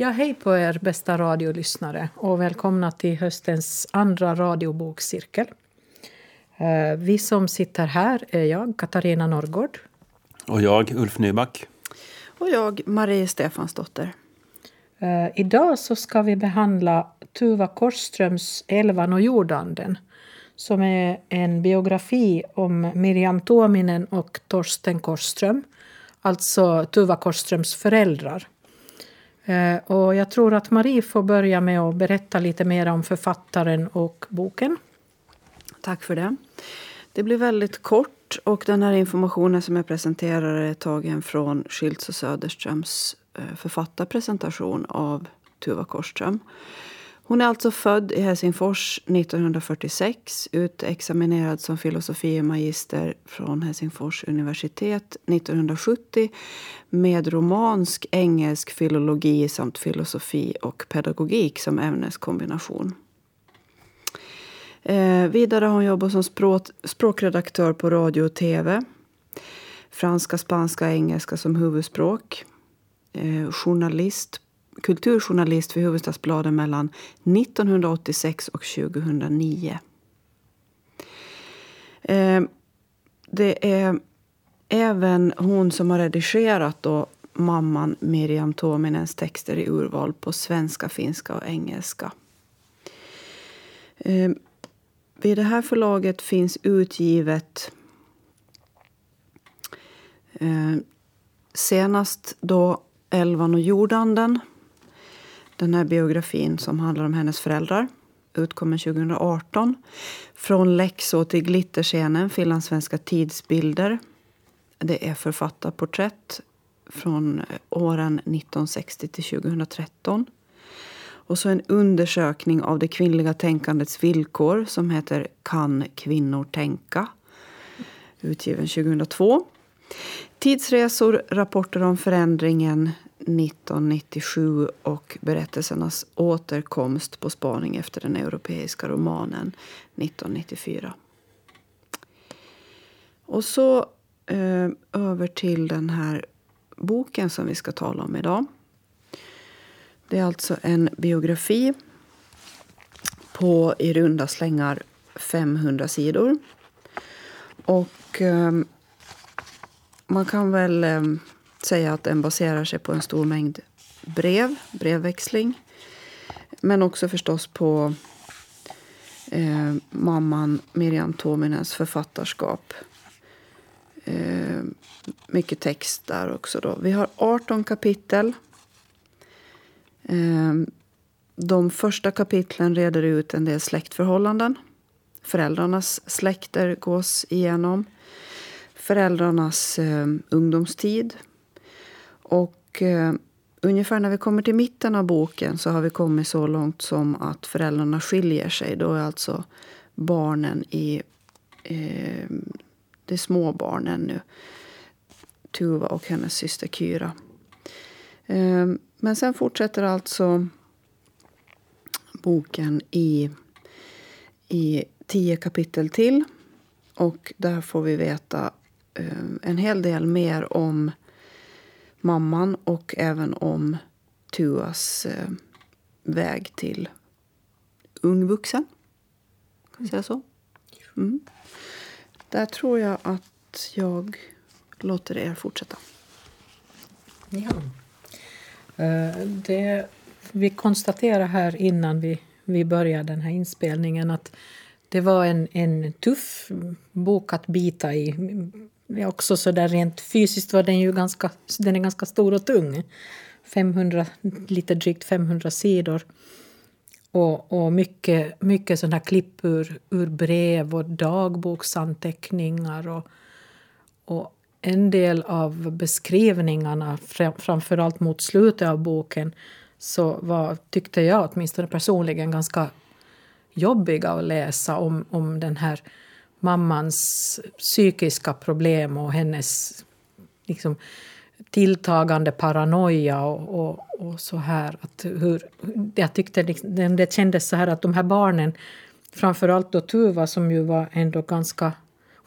Ja, hej på er bästa radiolyssnare och välkomna till höstens andra radiobokcirkel. Eh, vi som sitter här är jag, Katarina Norrgård. Och jag, Ulf Nyback. Och jag, Marie Stefansdotter. Uh, idag så ska vi behandla Tuva Korsströms Elvan och jordanden som är en biografi om Miriam Tuominen och Torsten Korsström, alltså Tuva Korsströms föräldrar. Eh, och jag tror att Marie får börja med att berätta lite mer om författaren och boken. Tack för det. Det blir väldigt kort och den här informationen som jag presenterar är tagen från Schiltz och Söderströms eh, författarpresentation av Tuva Korsström. Hon är alltså född i Helsingfors 1946, utexaminerad som filosofie magister från Helsingfors universitet 1970 med romansk, engelsk filologi samt filosofi och pedagogik som ämneskombination. Eh, vidare har hon jobbat som språk, språkredaktör på radio och tv. Franska, spanska och engelska som huvudspråk. Eh, journalist, kulturjournalist för Hufvudstadsbladet mellan 1986 och 2009. Eh, det är även hon som har redigerat då mamman Miriam Tuominens texter i urval på svenska, finska och engelska. Eh, vid det här förlaget finns utgivet eh, senast då Elvan och jordanden. Den här biografin som handlar om hennes föräldrar utkommen 2018. Från Läxå till Glitterscenen, finlandssvenska tidsbilder. Det är författarporträtt från eh, åren 1960 till 2013. Och så en undersökning av det kvinnliga tänkandets villkor som heter Kan kvinnor tänka? Utgiven 2002. Tidsresor, rapporter om förändringen 1997 och berättelsernas återkomst på spaning efter den europeiska romanen 1994. Och så eh, över till den här boken som vi ska tala om idag. Det är alltså en biografi på i runda slängar 500 sidor. Och eh, man kan väl eh, säga att den baserar sig på en stor mängd brev, brevväxling. Men också förstås på eh, mamman Miriam Tominens författarskap. Eh, mycket text där också. Då. Vi har 18 kapitel Eh, de första kapitlen reder ut en del släktförhållanden. Föräldrarnas släkter gås igenom. Föräldrarnas eh, ungdomstid. Och eh, ungefär när vi kommer till mitten av boken så har vi kommit så långt som att föräldrarna skiljer sig. Då är alltså barnen i... Eh, det är små barnen nu. Tuva och hennes syster Kyra. Eh, men sen fortsätter alltså boken i, i tio kapitel till. Och där får vi veta eh, en hel del mer om mamman och även om Tuas eh, väg till ung vuxen. Kan vi säga så? Mm. Där tror jag att jag låter er fortsätta. Ja. Eh, det, vi konstaterar här innan vi, vi börjar den här inspelningen att det var en, en tuff bok att bita i. Också så där rent fysiskt var den ju ganska, den är ganska stor och tung. 500, lite drygt 500 sidor. Och, och mycket, mycket sådana här klipp ur, ur brev och dagboksanteckningar. Och, och en del av beskrivningarna, framförallt mot slutet av boken, så var, tyckte jag åtminstone personligen ganska jobbiga att läsa om, om den här mammans psykiska problem och hennes liksom, tilltagande paranoia och, och, och, så här. Att hur, jag tyckte liksom, det kändes så här att de här barnen, framförallt då Tuva som ju var ändå ganska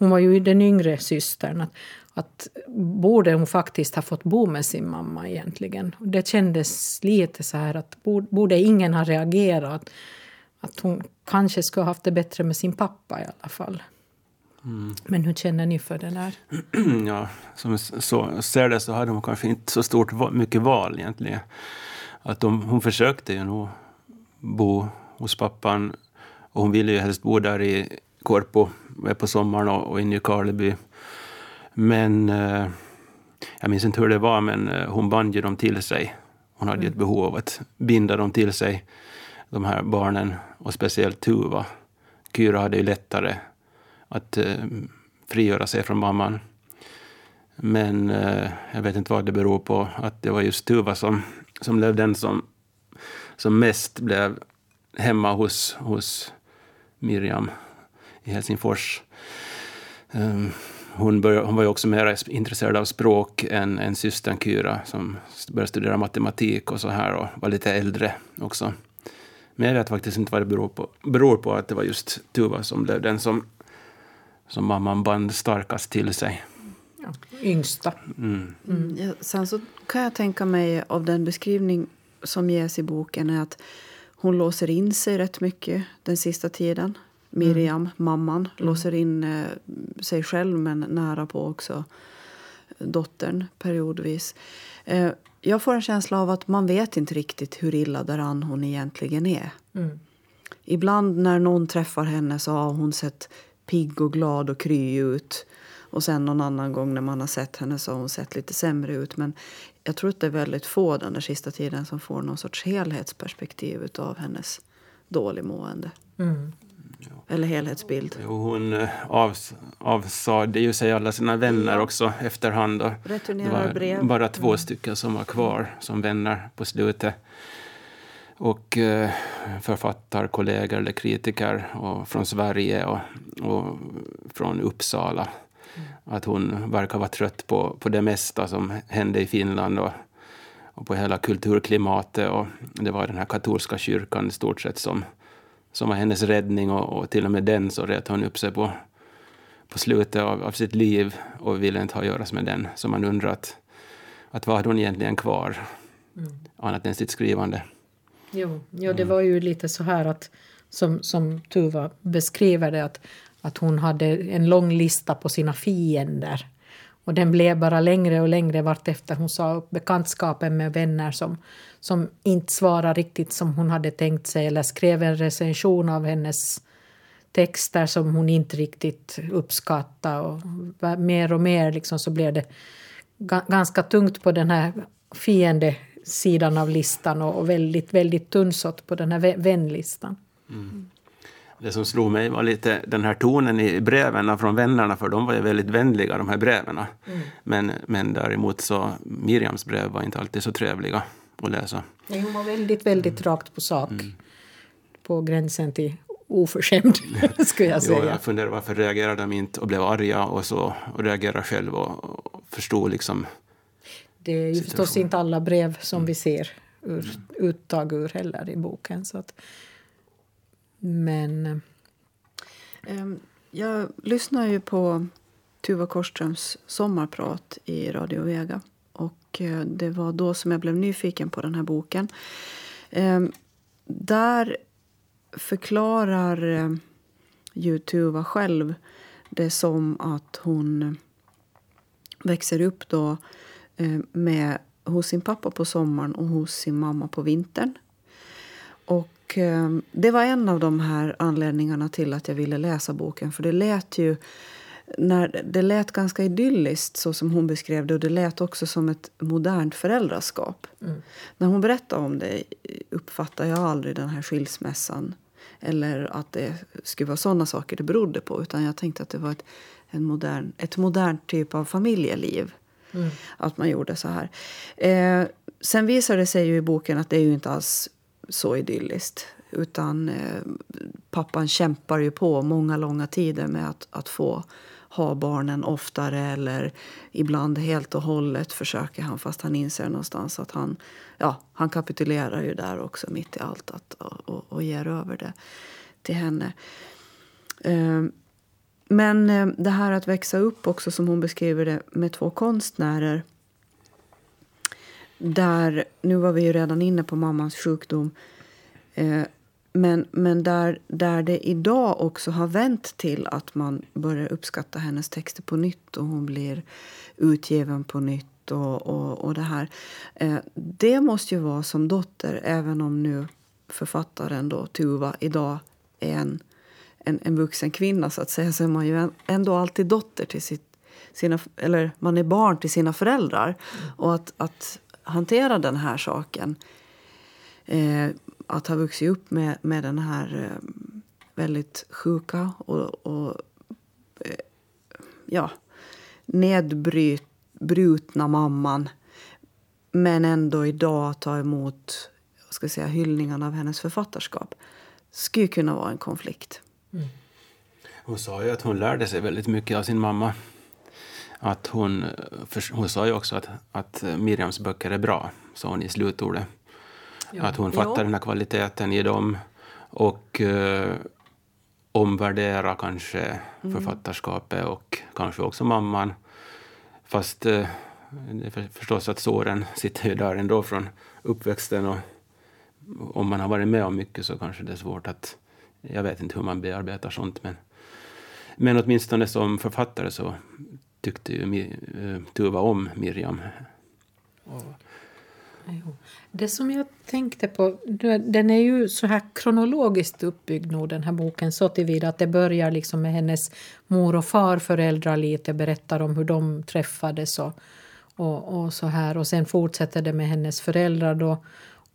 hon var ju den yngre systern. Att, att borde hon faktiskt ha fått bo med sin mamma egentligen? Det kändes lite så här att borde ingen ha reagerat? Att hon kanske skulle ha haft det bättre med sin pappa i alla fall. Mm. Men hur känner ni för det där? ja, som så ser det så hade hon kanske inte så stort mycket val egentligen. Att de, hon försökte ju nog bo hos pappan och hon ville ju helst bo där i Korpo på sommaren och, och i Nykarleby. Men eh, jag minns inte hur det var, men eh, hon band ju dem till sig. Hon hade mm. ett behov av att binda dem till sig, de här barnen, och speciellt Tuva. Kyra hade ju lättare att eh, frigöra sig från mamman. Men eh, jag vet inte vad det beror på, att det var just Tuva som, som blev den som, som mest blev hemma hos, hos Miriam i Helsingfors. Um, hon, började, hon var ju också mer intresserad av språk än, än systern Kyra som började studera matematik och så här och var lite äldre också. Men jag vet faktiskt inte vad det beror på. beror på att det var just Tuva som blev den som, som mamman band starkast till sig. Ja, yngsta. Mm. Mm. Ja, sen så kan jag tänka mig av den beskrivning som ges i boken är att hon låser in sig rätt mycket den sista tiden. Miriam, mm. mamman, låser in eh, sig själv men nära på också dottern periodvis. Eh, jag får en känsla av att man vet inte riktigt hur illa däran hon egentligen är. Mm. Ibland när någon träffar henne så har hon sett pigg och glad och kry ut. Och sen någon annan gång när man har sett henne så har hon sett lite sämre ut. Men jag tror att det är väldigt få den där sista tiden som får någon sorts helhetsperspektiv av hennes dålig mående. Mm. Eller helhetsbild. Hon eh, av, avsade ju sig alla sina vänner också efterhand. Då. Returnerar brev. bara två mm. stycken som var kvar som vänner på slutet. Och eh, författarkollegor eller kritiker och från Sverige och, och från Uppsala. Mm. Att hon verkar vara trött på, på det mesta som hände i Finland och, och på hela kulturklimatet. Och det var den här katolska kyrkan i stort sett som som var hennes räddning och, och till och med den så retade hon upp sig på, på slutet av, av sitt liv och ville inte ha att göra med den. Så man undrar att, att vad hade hon egentligen kvar mm. annat än sitt skrivande? Jo, jo det var ju lite så här att som, som Tuva beskriver det att, att hon hade en lång lista på sina fiender. Och den blev bara längre och längre vartefter hon sa upp bekantskapen med vänner som, som inte svarade riktigt som hon hade tänkt sig eller skrev en recension av hennes texter som hon inte riktigt uppskattade. Och mer och mer liksom så blev det ganska tungt på den här fiendesidan av listan och väldigt, väldigt tunnsått på den här vänlistan. Mm. Det som slog mig var lite den här tonen i breven från vännerna, för de var ju väldigt vänliga de här breven. Mm. Men, men däremot så Miriams brev var inte alltid så trevliga att läsa. Nej, hon var väldigt, väldigt mm. rakt på sak. Mm. På gränsen till oförskämd, skulle jag säga. Jo, jag funderade varför reagerade de inte och blev arga och så och reagerade själv och, och förstod liksom Det är ju förstås inte alla brev som mm. vi ser ur, uttag ur heller i boken. Så att, men... Um, jag lyssnar ju på Tuva Korströms sommarprat i Radio Vega. Och eh, det var då som jag blev nyfiken på den här boken. Ehm, där förklarar eh, ju Tuva själv det som att hon växer upp då eh, med, hos sin pappa på sommaren och hos sin mamma på vintern. Och det var en av de här anledningarna till att jag ville läsa boken. För det lät ju när det lät ganska idylliskt så som hon beskrev det och det lät också som ett modernt föräldraskap. Mm. När hon berättade om det uppfattade jag aldrig den här skilsmässan eller att det skulle vara sådana saker det berodde på utan jag tänkte att det var ett, en modern, ett modernt typ av familjeliv. Mm. Att man gjorde så här. Eh, sen visar det sig ju i boken att det är ju inte alls så idylliskt. Utan eh, pappan kämpar ju på många långa tider med att, att få ha barnen oftare eller ibland helt och hållet försöker han fast han inser någonstans att han, ja, han kapitulerar ju där också mitt i allt att, och, och ger över det till henne. Um, men eh, det här att växa upp också, som hon beskriver det, med två konstnärer. Där, nu var vi ju redan inne på mammans sjukdom. Eh, men, men där, där det idag också har vänt till att man börjar uppskatta hennes texter på nytt och hon blir utgiven på nytt och, och, och det här. Eh, det måste ju vara som dotter, även om nu författaren då, Tuva idag är en, en, en vuxen kvinna så att säga, så är man ju ändå alltid dotter till sitt, sina, eller man är barn till sina föräldrar. Mm. Och att, att hantera den här saken eh, att ha vuxit upp med, med den här eh, väldigt sjuka och, och eh, ja, nedbrutna mamman men ändå idag ta emot ska säga, hyllningarna av hennes författarskap skulle kunna vara en konflikt. Mm. Hon sa ju att hon lärde sig väldigt mycket av sin mamma. Att hon, hon sa ju också att, att Miriams böcker är bra, sa hon i slutordet. Ja. Att hon fattar ja. den här kvaliteten i dem och uh, omvärdera kanske mm. författarskapet och kanske också mamman. Fast uh, det är förstås att såren sitter ju där ändå från uppväxten och om man har varit med om mycket så kanske det är svårt att... Jag vet inte hur man bearbetar sånt men, men åtminstone som författare så tyckte ju uh, Tuva om Miriam. Och, det som jag tänkte på, den är ju så här kronologiskt uppbyggd nog den här boken så tillvida att det börjar liksom med hennes mor och farföräldrar lite, berättar om hur de träffades och, och, och så här. Och sen fortsätter det med hennes föräldrar då.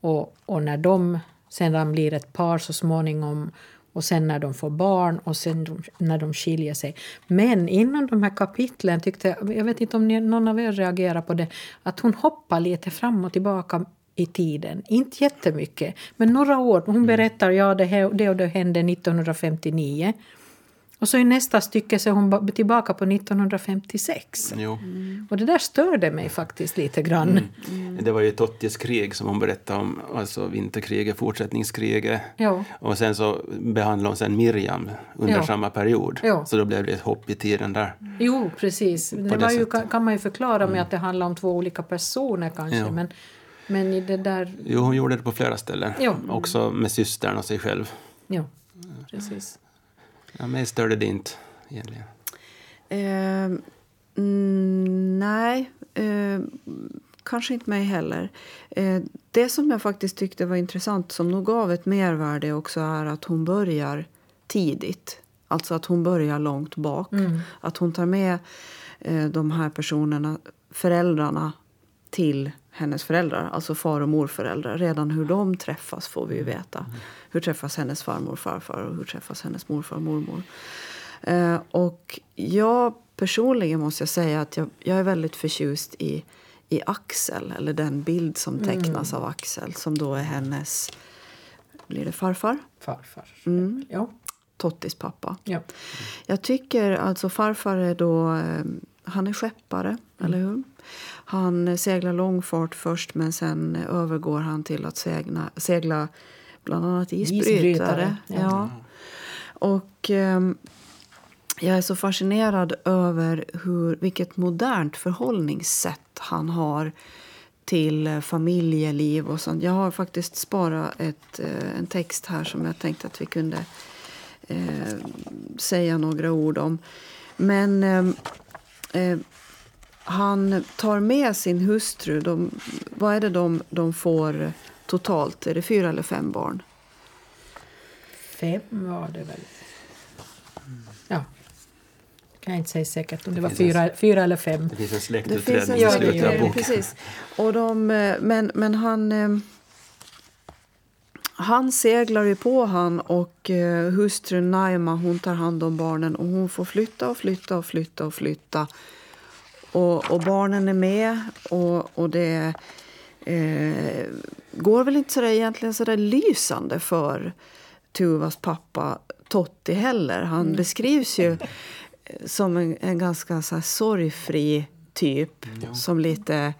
Och, och när de sedan blir ett par så småningom och sen när de får barn och sen när de skiljer sig. Men inom de här kapitlen tyckte jag, vet inte om någon av er reagerar på det, att hon hoppar lite fram och tillbaka i tiden. Inte jättemycket, men några år. Hon mm. berättar ja det, det och det hände 1959. Och så i nästa stycke så är hon tillbaka på 1956. Mm. Och det där störde mig faktiskt lite grann. Mm. Mm. Det var ju Tottis krig som hon berättade om, alltså vinterkriget, fortsättningskriget. Ja. Och sen så behandlade hon sen Miriam under ja. samma period. Ja. Så då blev det ett hopp i tiden där. Jo, precis. Det, det var ju, kan man ju förklara med mm. att det handlar om två olika personer kanske. Men, men i det där... Jo, hon gjorde det på flera ställen. Också med systern och sig själv. Ja, precis. Ja, mig störde det inte egentligen. Eh, mm, nej, eh, kanske inte mig heller. Eh, det som jag faktiskt tyckte var intressant, som nog gav ett mervärde också, är att hon börjar tidigt. Alltså att hon börjar långt bak. Mm. Att hon tar med de här personerna, föräldrarna till hennes föräldrar, alltså far och morföräldrar. Redan hur de träffas får vi ju veta. Mm. Hur träffas hennes farmor och farfar och hur träffas hennes morfar och mormor. Eh, och jag personligen måste jag säga att jag, jag är väldigt förtjust i, i Axel, eller den bild som mm. tecknas mm. av Axel som då är hennes, blir det farfar? Farfar, mm. ja. Tottis pappa. Ja. Jag tycker alltså farfar är då, eh, han är skeppare, mm. eller hur? Han seglar långfart först men sen övergår han till att segla, segla bland annat isbrytare. isbrytare ja. ja. Och eh, jag är så fascinerad över hur, vilket modernt förhållningssätt han har till familjeliv och sånt. Jag har faktiskt sparat ett, eh, en text här som jag tänkte att vi kunde eh, säga några ord om. Men ehm, eh, han tar med sin hustru. De, vad är det de, de får totalt? Är det fyra eller fem barn? Fem var det väl. Ja. Kan jag inte säga säkert om det, det var fyra, fyra eller fem. Det finns en släktutredning i slutet av boken. Precis. Och de, eh, men, men han... Eh, han seglar ju på han och eh, hustrun Naima hon tar hand om barnen och hon får flytta och flytta och flytta och flytta och, och barnen är med och, och det eh, går väl inte så där, egentligen så där lysande för Tuvas pappa Totti heller. Han mm. beskrivs ju som en, en ganska så här sorgfri typ. Mm. Som lite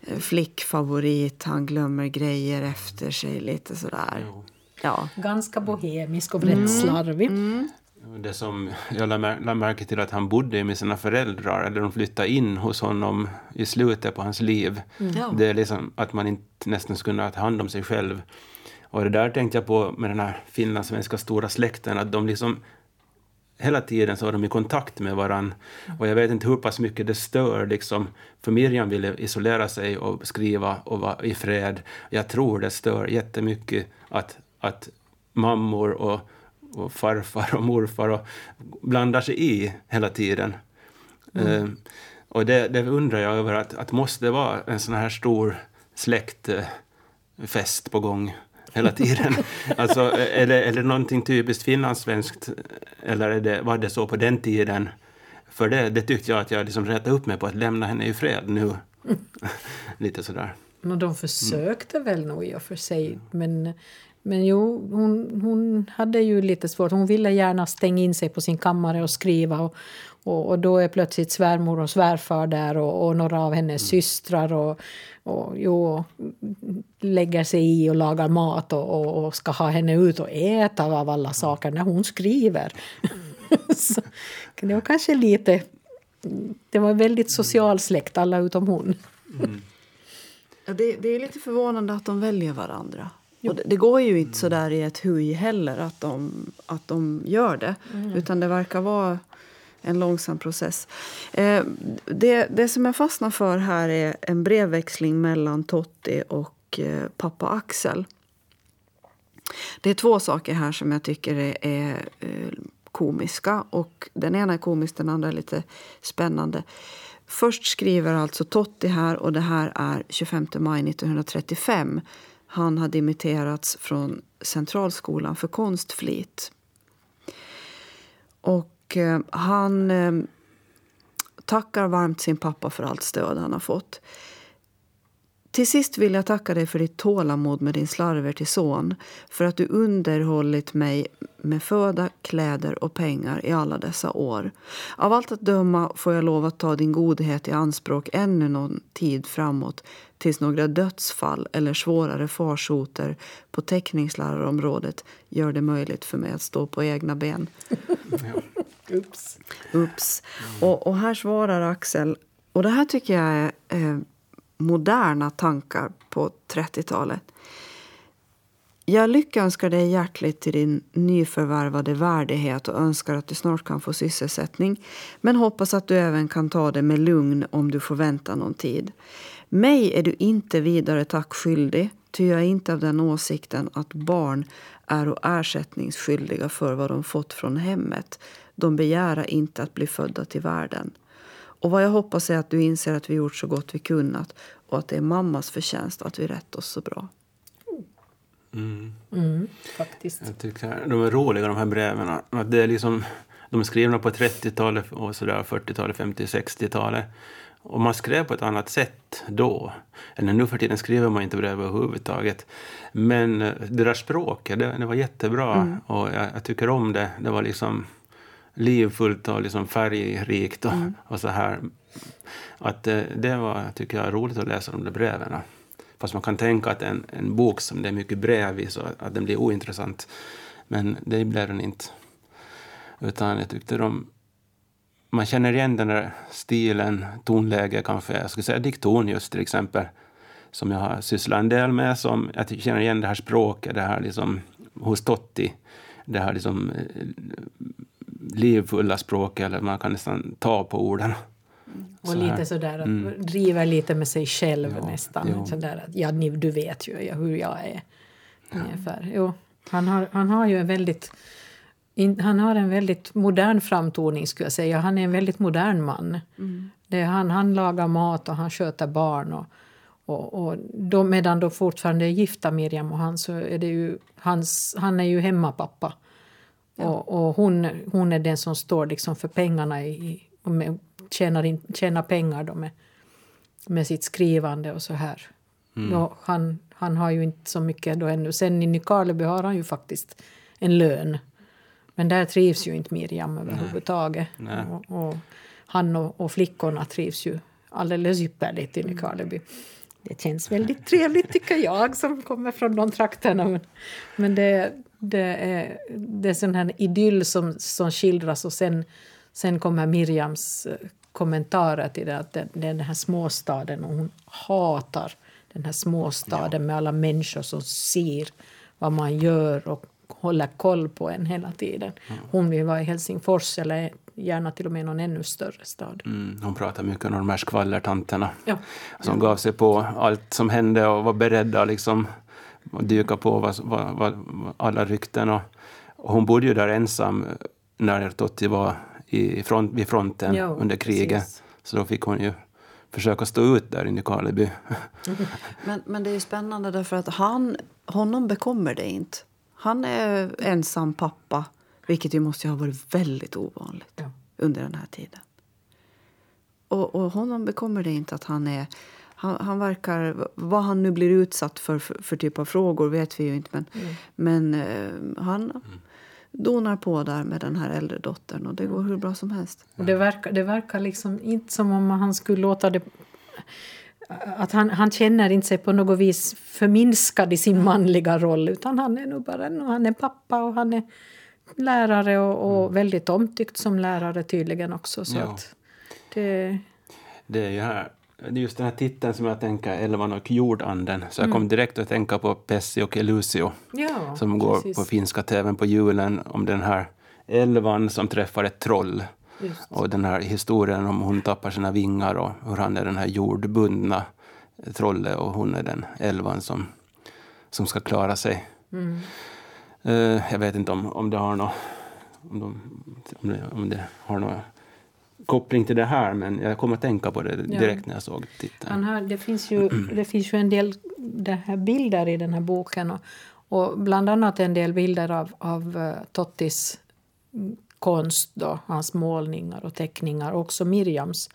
eh, flickfavorit. Han glömmer grejer efter sig lite sådär. Ja. Ganska bohemisk och rätt mm. slarvig. Mm. Det som jag lade märke till att han bodde med sina föräldrar, eller de flyttade in hos honom i slutet på hans liv. Mm. Det är liksom att man inte nästan skulle ta hand om sig själv. Och det där tänkte jag på med den här finlandssvenska stora släkten, att de liksom hela tiden så var de i kontakt med varandra. Och jag vet inte hur pass mycket det stör. Liksom. För Miriam ville isolera sig och skriva och vara i fred. Jag tror det stör jättemycket att, att mammor och, och farfar och morfar och blandar sig i hela tiden. Mm. Uh, och det, det, undrar jag över, att, att måste det vara en sån här stor släktfest på gång hela tiden. alltså, är, det, är det någonting typiskt finlandssvenskt eller är det, var det så på den tiden? För det, det tyckte jag att jag liksom rättade upp mig på, att lämna henne i fred nu. Lite sådär. Men de försökte mm. väl nog i och för sig. Men, men jo, hon, hon hade ju lite svårt. Hon ville gärna stänga in sig på sin kammare och skriva. Och, och, och då är plötsligt svärmor och svärfar där och, och några av hennes mm. systrar. Och, och jo, lägger sig i och lagar mat och, och, och, ska ha henne ut och äta av alla saker när hon skriver. Så, det var kanske lite... Det var en väldigt social släkt, alla utom hon. Mm. Ja, det, det, är lite förvånande att de väljer varandra. Och det, det, går ju inte så där i ett hui heller att de, att de gör det. Mm. Utan det verkar vara en långsam process. Eh, det, det som jag fastnar för här är en brevväxling mellan Totti och eh, pappa Axel. Det är två saker här som jag tycker är, är eh, komiska. Och den ena är komisk, den andra är lite spännande. Först skriver alltså Totti här, och det här är 25 maj 1935. Han har dimitterats från Centralskolan för konstflit. Och Eh, han eh, tackar varmt sin pappa för allt stöd han har fått. Till sist vill jag tacka dig för ditt tålamod med din slarver till son, för att du underhållit mig med föda, kläder och pengar i alla dessa år. Av allt att döma får jag lov att ta din godhet i anspråk ännu någon tid framåt tills några dödsfall eller svårare farsoter på teckningslärarområdet gör det möjligt för mig att stå på egna ben. Ups. Ups. Och, och, här svarar Axel, och det här tycker jag är eh, moderna tankar på 30-talet. Jag lyckönskar dig hjärtligt till din nyförvärvade värdighet och önskar att du snart kan få sysselsättning. Men hoppas att du även kan ta det med lugn om du får vänta någon tid. Mig är du inte vidare tack skyldig, ty jag är inte av den åsikten att barn är ersättningsskyldiga för vad de fått från hemmet. De begära inte att bli födda till världen. Och vad jag hoppas är att du inser att vi gjort så gott vi kunnat och att det är mammas förtjänst att vi rätt oss så bra. Mm. Mm, faktiskt. Jag tycker de är roliga de här breven. Att det är liksom, de är skrivna på 30-talet, och 40-talet, 50 60-talet. Och man skrev på ett annat sätt då. Eller nu för tiden skriver man inte brev överhuvudtaget. Men eh, det där språket, det, det var jättebra. Mm. Och jag, jag, tycker om det. Det var liksom livfullt och liksom färgrikt och, mm. och så här. Att det, eh, det var, tycker jag, roligt att läsa de där breven. Fast man kan tänka att en, en bok som det är mycket brev i, så att den blir ointressant. Men det blev den inte. Utan jag tyckte de... Man känner igen den där stilen, tonläget kanske. Jag skulle säga dikton just till exempel. Som jag har sysslat en del med. Som jag känner igen det här språket, det här liksom hos Totti. Det här liksom eh, livfulla språk, eller man kan nästan ta på orden. Mm. Och så lite sådär att mm. driver lite med sig själv ja, nästan. Jo. Sådär att, ja, ni, du vet ju hur jag är. Ja. Ungefär. Jo, han, har, han har ju en väldigt... In, han har en väldigt modern framtoning skulle jag säga. Han är en väldigt modern man. Mm. Det han, han lagar mat och han sköter barn. Och, och, och då, medan de fortfarande är gifta, Miriam och han, så är det ju hans, han är ju hemmapappa. Ja. Och, och, hon, hon är den som står liksom för pengarna i, och med, tjänar, in, tjänar pengar då med, med sitt skrivande och så här. Mm. Då, han, han har ju inte så mycket då ännu. Sen i Nykarleby har han ju faktiskt en lön. Men där trivs ju inte Miriam överhuvudtaget. Nej. Och, och, han och, och, flickorna trivs ju alldeles ypperligt i Nykarleby. Det känns väldigt trevligt tycker jag som kommer från de trakterna. Men, men det, det är, det är sån här idyll som, som skildras och sen, sen kommer Miriams eh, kommentarer till det, att det, det är den här småstaden och hon hatar den här småstaden med alla människor som ser vad man gör och håller koll på en hela tiden. Hon vill vara i Helsingfors eller gärna till och med någon ännu större stad. Mm, hon pratar mycket om de här skvallertanterna Ja. som gav sig på allt som hände och var beredda liksom att dyka på vad, vad, vad, alla rykten. Och, och hon bodde ju där ensam när Totti var i front, vid fronten Ja, under kriget. precis. Så då fick hon ju försöka stå ut där i Nykarleby. Men, men det är ju spännande därför att han, honom bekommer det inte. Han är ensam pappa, vilket ju måste ha varit väldigt ovanligt Ja. under den här tiden. Och, och honom bekommer det inte att han är... Han, han verkar... Vad han nu blir utsatt för, för, för typ av frågor vet vi ju inte. Men, men eh, han donar på där med den här äldre dottern och det går hur bra som helst. Och det, verkar, det verkar liksom inte som om han skulle låta det... Att han, han känner inte sig på något vis förminskad i sin manliga roll utan han är nog bara han är pappa och han är lärare och, och väldigt omtyckt som lärare tydligen också. Så Ja. att det, Det är ju här, det är just den här titeln som jag tänker, Älvan och jordanden. Så jag kom direkt att tänka på Pessi och Elusio ja, som går precis. på finska tvn på julen om den här älvan som träffar ett troll. Just. Och den här historien om hon tappar sina vingar och hur han är den här jordbundna trollet och hon är den älvan som, som ska klara sig. Mm. Eh, jag vet inte om, om det har något om, de, om, det, om det har någon koppling till det här men jag kom att tänka på det direkt när jag såg titeln. Har, det, finns ju, det finns ju en del det här bilder i den här boken och, och bland annat en del bilder av, av uh, Tottis konst, då, hans målningar och teckningar, och också Miriams.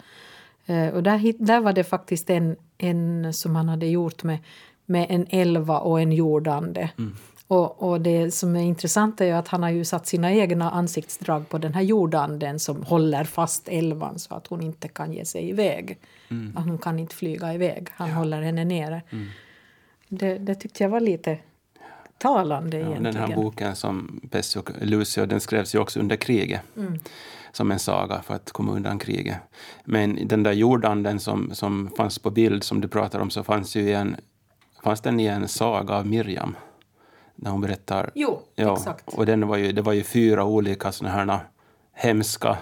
Eh, och där, där var det faktiskt en, en som han hade gjort med, med en elva och en jordande. Och, och det som är intressant är att han har ju satt sina egna ansiktsdrag på den här jordanden som håller fast elvan så att hon inte kan ge sig iväg. Att hon kan inte flyga iväg. Han håller henne nere. Det, det tyckte jag var lite talande Ja, egentligen. den här boken som Pessi och Lucio, den skrevs ju också under kriget. Mm. Som en saga för att komma undan kriget. Men den där jordanden som, som fanns på bild som du pratar om så fanns ju en, fanns den i en saga av Miriam. När hon berättar. Jo, Ja, exakt. och den var ju, det var ju fyra olika såna här hemska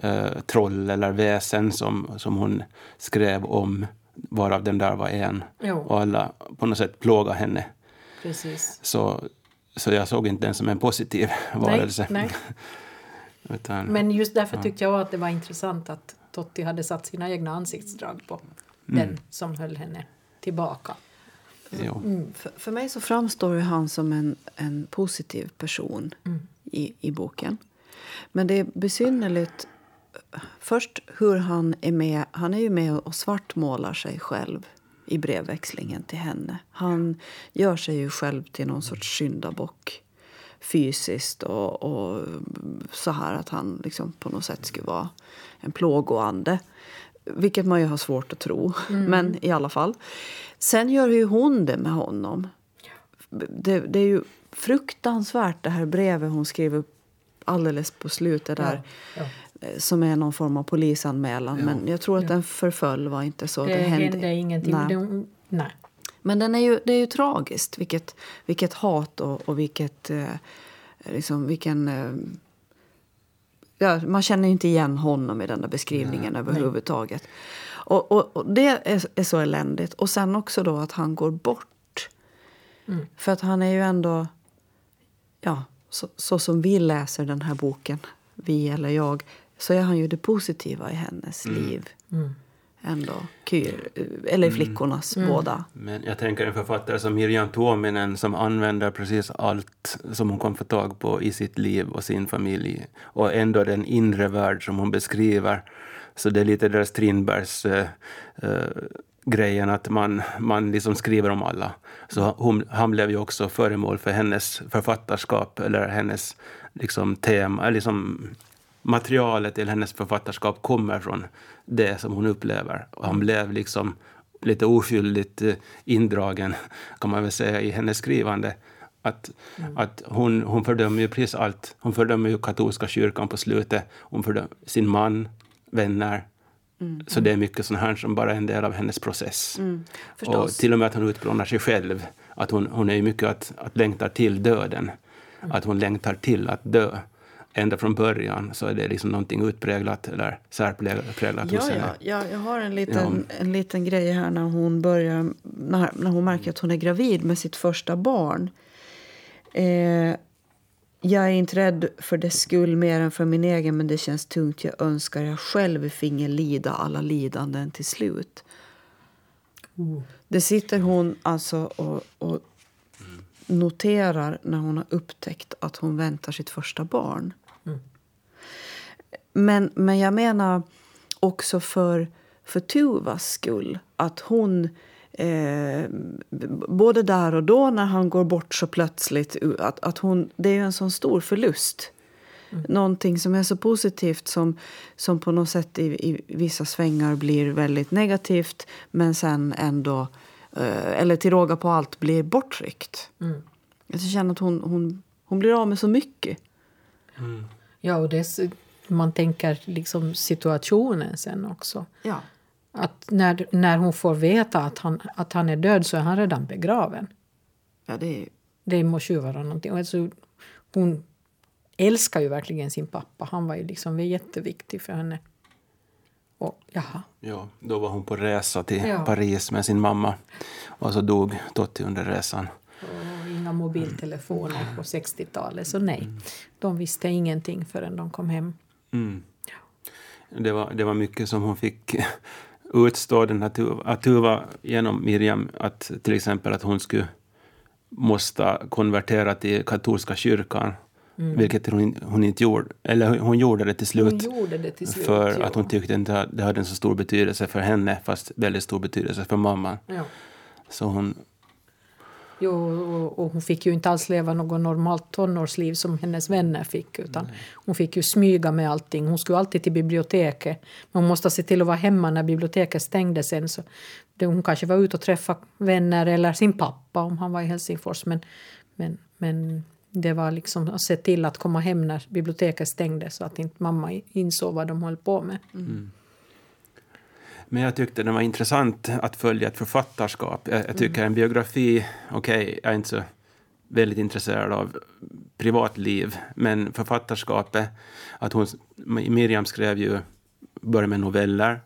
eh, troll eller väsen som, som hon skrev om, varav den där var en. Jo. Och alla på något sätt plågade henne. Precis. Så, så jag såg inte den som en positiv varelse. Nej, nej. Utan, Men just därför tyckte jag att det var intressant att Totti hade satt sina egna ansiktsdrag på den som höll henne tillbaka. Jo. För, för mig så framstår han som en, en positiv person i, i boken. Men det är besynnerligt först hur han är med. Han är ju med och svartmålar sig själv i brevväxlingen till henne. Han gör sig ju själv till någon sorts syndabock fysiskt och, och så här att han liksom på något sätt skulle vara en plågoande. Vilket man ju har svårt att tro, men i alla fall. Sen gör ju hon det med honom. Det, det är ju fruktansvärt det här brevet hon skriver alldeles på slutet där. Ja, eh, Som är någon form av polisanmälan. Men jag tror att den förföll var inte så. Det, hände, ingenting. Nej. Det, nej. Men den är ju, det är ju tragiskt vilket, vilket hat och, och vilket, eh, liksom, vilken... Eh, ja, man känner inte igen honom i den där beskrivningen överhuvudtaget. Och, och, och det är, är så eländigt. Och sen också då att han går bort. För att han är ju ändå... Ja, så, så som vi läser den här boken, vi eller jag, så är han ju det positiva i hennes liv. Ändå. Kyr, eller flickornas båda. Men jag tänker en författare som Mirjam Tuominen som använder precis allt som hon kom få tag på i sitt liv och sin familj. Och ändå den inre värld som hon beskriver. Så det är lite där Strindbergs eh, eh, grejen att man, man liksom skriver om alla. Så hon, han blev ju också föremål för hennes författarskap eller hennes liksom, tema, eller liksom materialet till hennes författarskap kommer från det som hon upplever. Och han blev liksom lite oskyldigt eh, indragen, kan man väl säga, i hennes skrivande. Att, att hon, hon fördömer ju precis allt. Hon fördömer ju katolska kyrkan på slutet. Hon fördömer sin man, vänner. Så det är mycket sånt här som bara är en del av hennes process. och förstås. till och med att hon utplånar sig själv. Att hon, hon är mycket att, att längtar till döden. Att hon längtar till att dö. Ända från början så är det liksom någonting utpräglat eller särpräglat Ja, hos henne. ja, ja, jag har en liten, en liten grej här när hon börjar när, när hon märker att hon är gravid med sitt första barn. Eh, jag är inte rädd för dess skull mer än för min egen men det känns tungt. Jag önskar jag själv finge lida alla lidanden till slut. Det sitter hon alltså och, och noterar när hon har upptäckt att hon väntar sitt första barn. Men, men jag menar också för, för Tuvas skull. Att hon, eh, både där och då när han går bort så plötsligt, att, att hon, det är ju en sån stor förlust. Någonting som är så positivt som, som på något sätt i, i vissa svängar blir väldigt negativt men sen ändå, eh, eller till råga på allt, blir bortryckt. Jag känner att hon, hon, hon blir av med så mycket. Ja, och det, man tänker liksom situationen sen också. Ja. Att när, när hon får veta att han, att han är död så är han redan begraven. Ja, det är, Det måste ju vara någonting. Och Alltså, hon älskar ju verkligen sin pappa. Han var ju liksom jätteviktig för henne. Och jaha. Ja, då var hon på resa till Ja. Paris med sin mamma. Och så dog Totti under resan. Och inga mobiltelefoner på 60-talet, så nej. De visste ingenting förrän de kom hem. Mm. Det, var, det var mycket som hon fick utstå, den här Tuva, Tuva genom Miriam, att till exempel att hon skulle måste konvertera till katolska kyrkan, vilket hon, hon inte gjorde. Eller hon- gjorde det till slut. Det till slut. för ja. att hon tyckte inte att det hade en så stor betydelse för henne, fast väldigt stor betydelse för mamman. Ja. Så hon, Jo, och, hon fick ju inte alls leva något normalt tonårsliv som hennes vänner fick. Utan hon fick ju smyga med allting. Hon skulle alltid till biblioteket. Men hon måste se till att vara hemma när biblioteket stängde sen. Så hon kanske var ute och träffa vänner eller sin pappa om han var i Helsingfors. Men, men, men det var liksom att se till att komma hem när biblioteket stängde så att inte mamma insåg vad de höll på med. Men jag tyckte det var intressant att följa ett författarskap. Jag, jag tycker en biografi, okej, jag är inte så väldigt intresserad av privatliv, men författarskapet, att hon, Miriam skrev ju, började med noveller,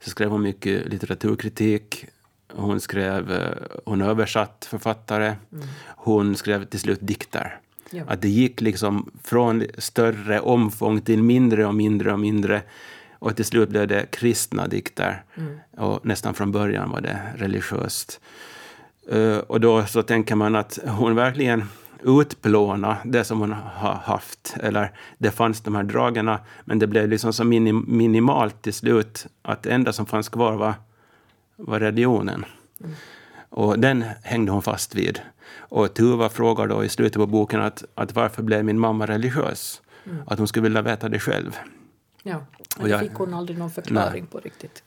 så skrev hon mycket litteraturkritik, hon skrev, eh, hon översatt författare, hon skrev till slut dikter. Ja. Att det gick liksom från större omfång till mindre och mindre och mindre. Och till slut blev det kristna dikter. Och nästan från början var det religiöst. Eh, och då så tänker man att hon verkligen utplåna det som hon har haft. Eller det fanns de här dragen, men det blev liksom så minim, minimalt till slut att det enda som fanns kvar var, var religionen. Och den hängde hon fast vid. Och Tuva frågar då i slutet på boken att, att varför blev min mamma religiös? Att hon skulle vilja veta det själv. Ja, men jag- fick hon aldrig någon förklaring på riktigt.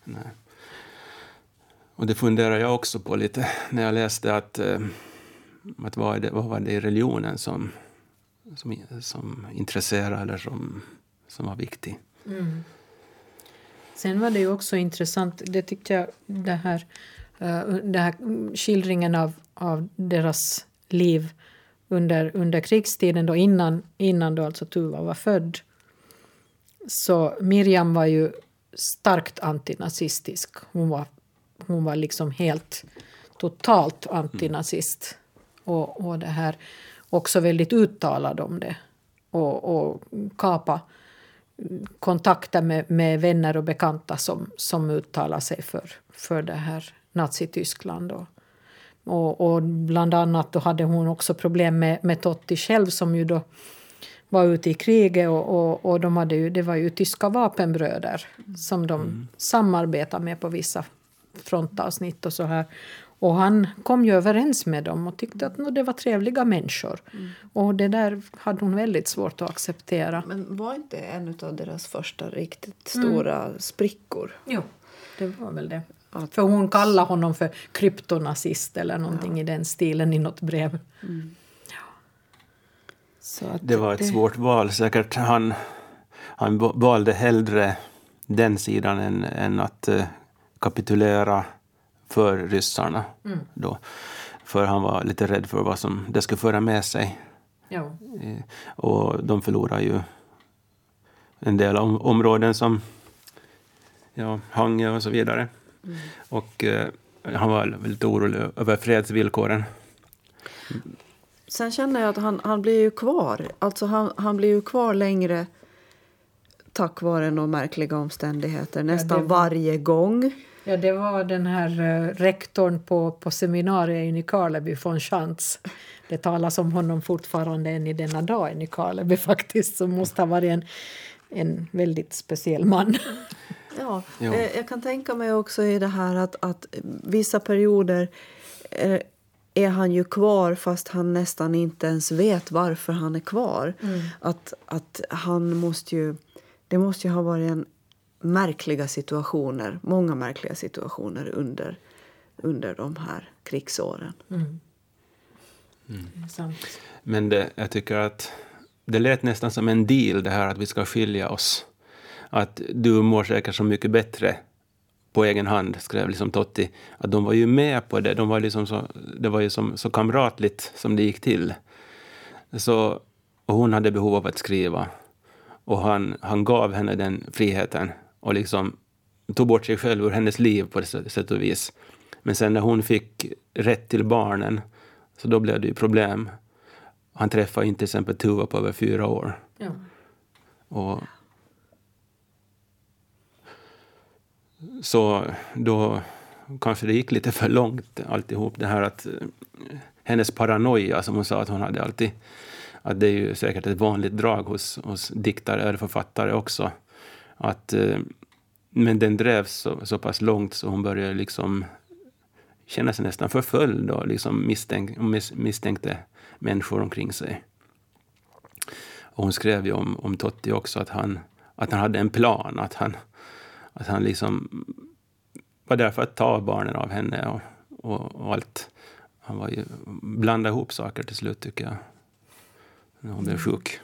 Och det funderar jag också på lite när jag läste att, eh, att vad, det, vad var det i religionen som, som, som intresserade eller som, som var viktig. Sen var det ju också intressant, det tyckte jag, det här, eh, det här skildringen av, av deras liv under, under krigstiden, då innan, innan då alltså Tuva var född. Så Miriam var ju starkt antinazistisk. Hon var, hon var liksom helt totalt antinazist. Och, och det här också väldigt uttalad om det. Och, och kapa kontakter med, med vänner och bekanta som, som uttalar sig för, för det här Nazityskland. Och, och, och bland annat då hade hon också problem med, med Totti själv som ju då var ute i kriget och, och, och de hade ju, det var ju tyska vapenbröder som de samarbetade med på vissa frontavsnitt och så här. Och han kom ju överens med dem och tyckte att nå, det var trevliga människor. Och det där hade hon väldigt svårt att acceptera. Men var inte en av deras första riktigt stora sprickor? Jo, det var väl det. För hon kallade honom för kryptonazist eller någonting i den stilen i något brev. Ja. Det var ett svårt val säkert. Han, han va- valde hellre den sidan än, än att eh, kapitulera för ryssarna. Mm. Då. För han var lite rädd för vad som det skulle föra med sig. Ja. Eh, Och de förlorar ju en del om, områden som ja, Hangö och så vidare. Och eh, han var lite orolig över fredsvillkoren. Sen känner jag att han, han blir ju kvar. Alltså han, han blir ju kvar längre tack vare några märkliga omständigheter. Nästan det var- varje gång. Ja, det var den här uh, rektorn på, på seminariet i Nykarleby, von Schantz. Det talas om honom fortfarande än i denna dag i Nykarleby faktiskt, som måste ha varit en, en väldigt speciell man. Ja, Jo. eh, jag kan tänka mig också i det här att, att vissa perioder eh, är han ju kvar fast han nästan inte ens vet varför han är kvar. Att, att han måste ju... Det måste ju ha varit en märkliga situationer, många märkliga situationer under, under de här krigsåren. Är sant. Men det, jag tycker att det lät nästan som en deal det här att vi ska skilja oss. Att du mår säkert så mycket bättre på egen hand, skrev liksom Totti. Att de var ju med på det. De var liksom så, det var ju som, så kamratligt som det gick till. Så, och hon hade behov av att skriva. Och han, han gav henne den friheten och liksom tog bort sig själv ur hennes liv på det sätt och vis. Men sen när hon fick rätt till barnen, så då blev det ju problem. Han träffade inte till exempel Tuva på över fyra år. Ja. Och så då kanske det gick lite för långt alltihop. Det här att eh, hennes paranoia som hon sa att hon hade alltid, att det är ju säkert ett vanligt drag hos, hos diktare eller författare också. Att, eh, men den drevs så, så pass långt så hon började liksom känna sig nästan förföljd och liksom misstänk, mis, misstänkte människor omkring sig. Och hon skrev ju om, om Totti också att han, att han hade en plan, att han, att han liksom var där för att ta barnen av henne och, och, och allt. Han var ju, blandade ihop saker till slut tycker jag. När hon blev sjuk.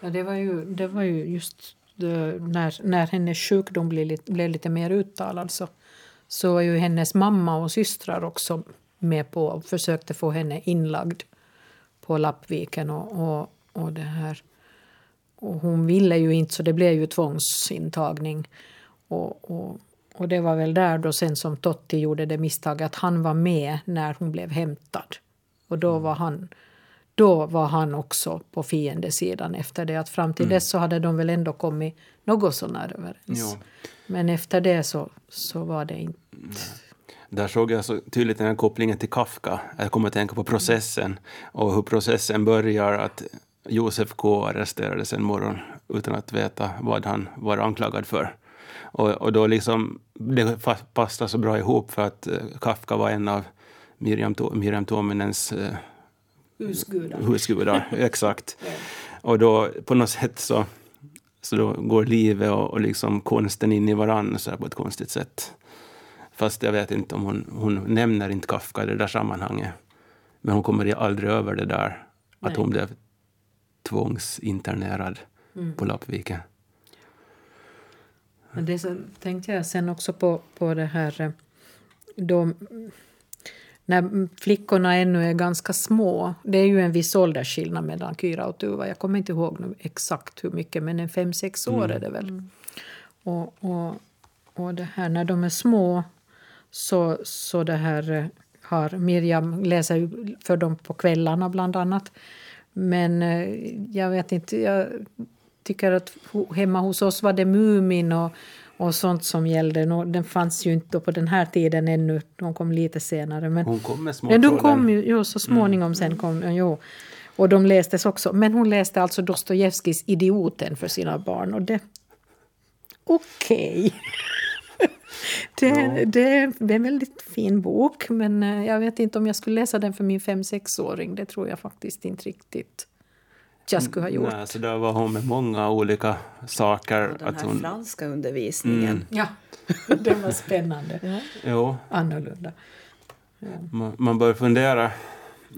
Ja, det var ju, det var ju just det, när, när hennes sjukdom blev lite, blev lite mer uttalad så, så var ju hennes mamma och systrar också med på och försökte få henne inlagd på Lappviken. Och, och, och, det här. och hon ville ju inte, så det blev ju tvångsintagning. Och, och, och det var väl där då sen som Totti gjorde det misstaget att han var med när hon blev hämtad. Och då var han då var han också på fiendesidan efter det. Att fram till dess så hade de väl ändå kommit något sånär överens. Jo. Men efter det så, så var det inte... Där såg jag så tydligt den här kopplingen till Kafka. Jag kommer att tänka på processen och hur processen börjar. Att Josef K arresterades en morgon utan att veta vad han var anklagad för. Och, och då liksom, det passade så bra ihop för att eh, Kafka var en av Miriam, Miriam Tuominens eh, Husgudar. husgudar. exakt. Och då på något sätt så, så då går livet och, och liksom konsten in i varandra så på ett konstigt sätt. Fast jag vet inte om hon, hon nämner inte Kafka i det där sammanhanget. Men hon kommer aldrig över det där att Nej. hon blev tvångsinternerad på Lappviken. Men det så tänkte jag sen också på, på det här... eh, De, när flickorna ännu är ganska små. Det är ju en viss åldersskillnad mellan Kyra och Tuva. Jag kommer inte ihåg nu exakt hur mycket, men en fem, sex år är det väl. Och, och, och det här, när de är små så, så det här eh, har Miriam läser för dem på kvällarna bland annat. Men eh, jag vet inte, jag tycker att hemma hos oss var det Mumin och, och sånt som gällde. Nå, Den fanns ju inte på den här tiden ännu, de kom lite senare. Men, Hon kom med små men de kom ju, jo, så småningom sen kom jo. Och de lästes också. Men hon läste alltså Dostojevskijs Idioten för sina barn. Och det... Okej. det, det, det är en väldigt fin bok, men eh, jag vet inte om jag skulle läsa den för min fem sexåring Det tror jag faktiskt inte riktigt jag skulle ha gjort. Nej, så där var hon med många olika saker. Den att här hon, franska undervisningen. Ja, det var spännande. jo, Annorlunda. man, man bör fundera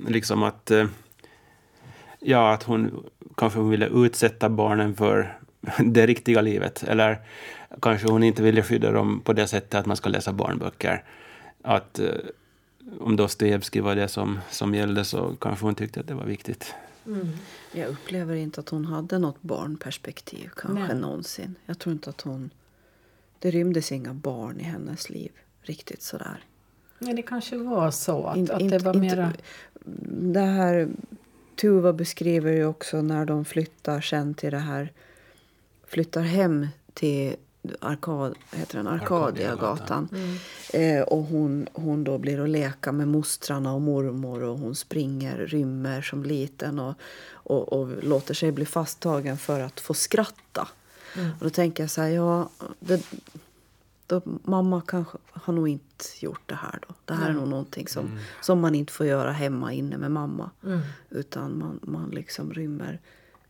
liksom att, eh, ja, att hon kanske hon ville utsätta barnen för det riktiga livet. Eller kanske hon inte ville skydda dem på det sättet att man ska läsa barnböcker. Att eh, om Dostojevskij var det som, som gällde så kanske hon tyckte att det var viktigt. Mm. Jag upplever inte att hon hade något barnperspektiv kanske Nej. någonsin. Jag tror inte att hon... Det rymdes inga barn i hennes liv riktigt sådär. Ja, det kanske var så att, In- att inte- det var inte- mera... Det här Tuva beskriver ju också när de flyttar sen till det här flyttar hem till Arkad, heter den? Arkadiagatan. Eh, och hon, hon då blir och leka med mostrarna och mormor och hon springer, rymmer som liten och, och, och låter sig bli fasttagen för att få skratta. Och då tänker jag så här, ja, det, då, mamma kanske har nog inte gjort det här då. Det här är nog någonting som, som man inte får göra hemma inne med mamma. Mm. Utan man, man liksom rymmer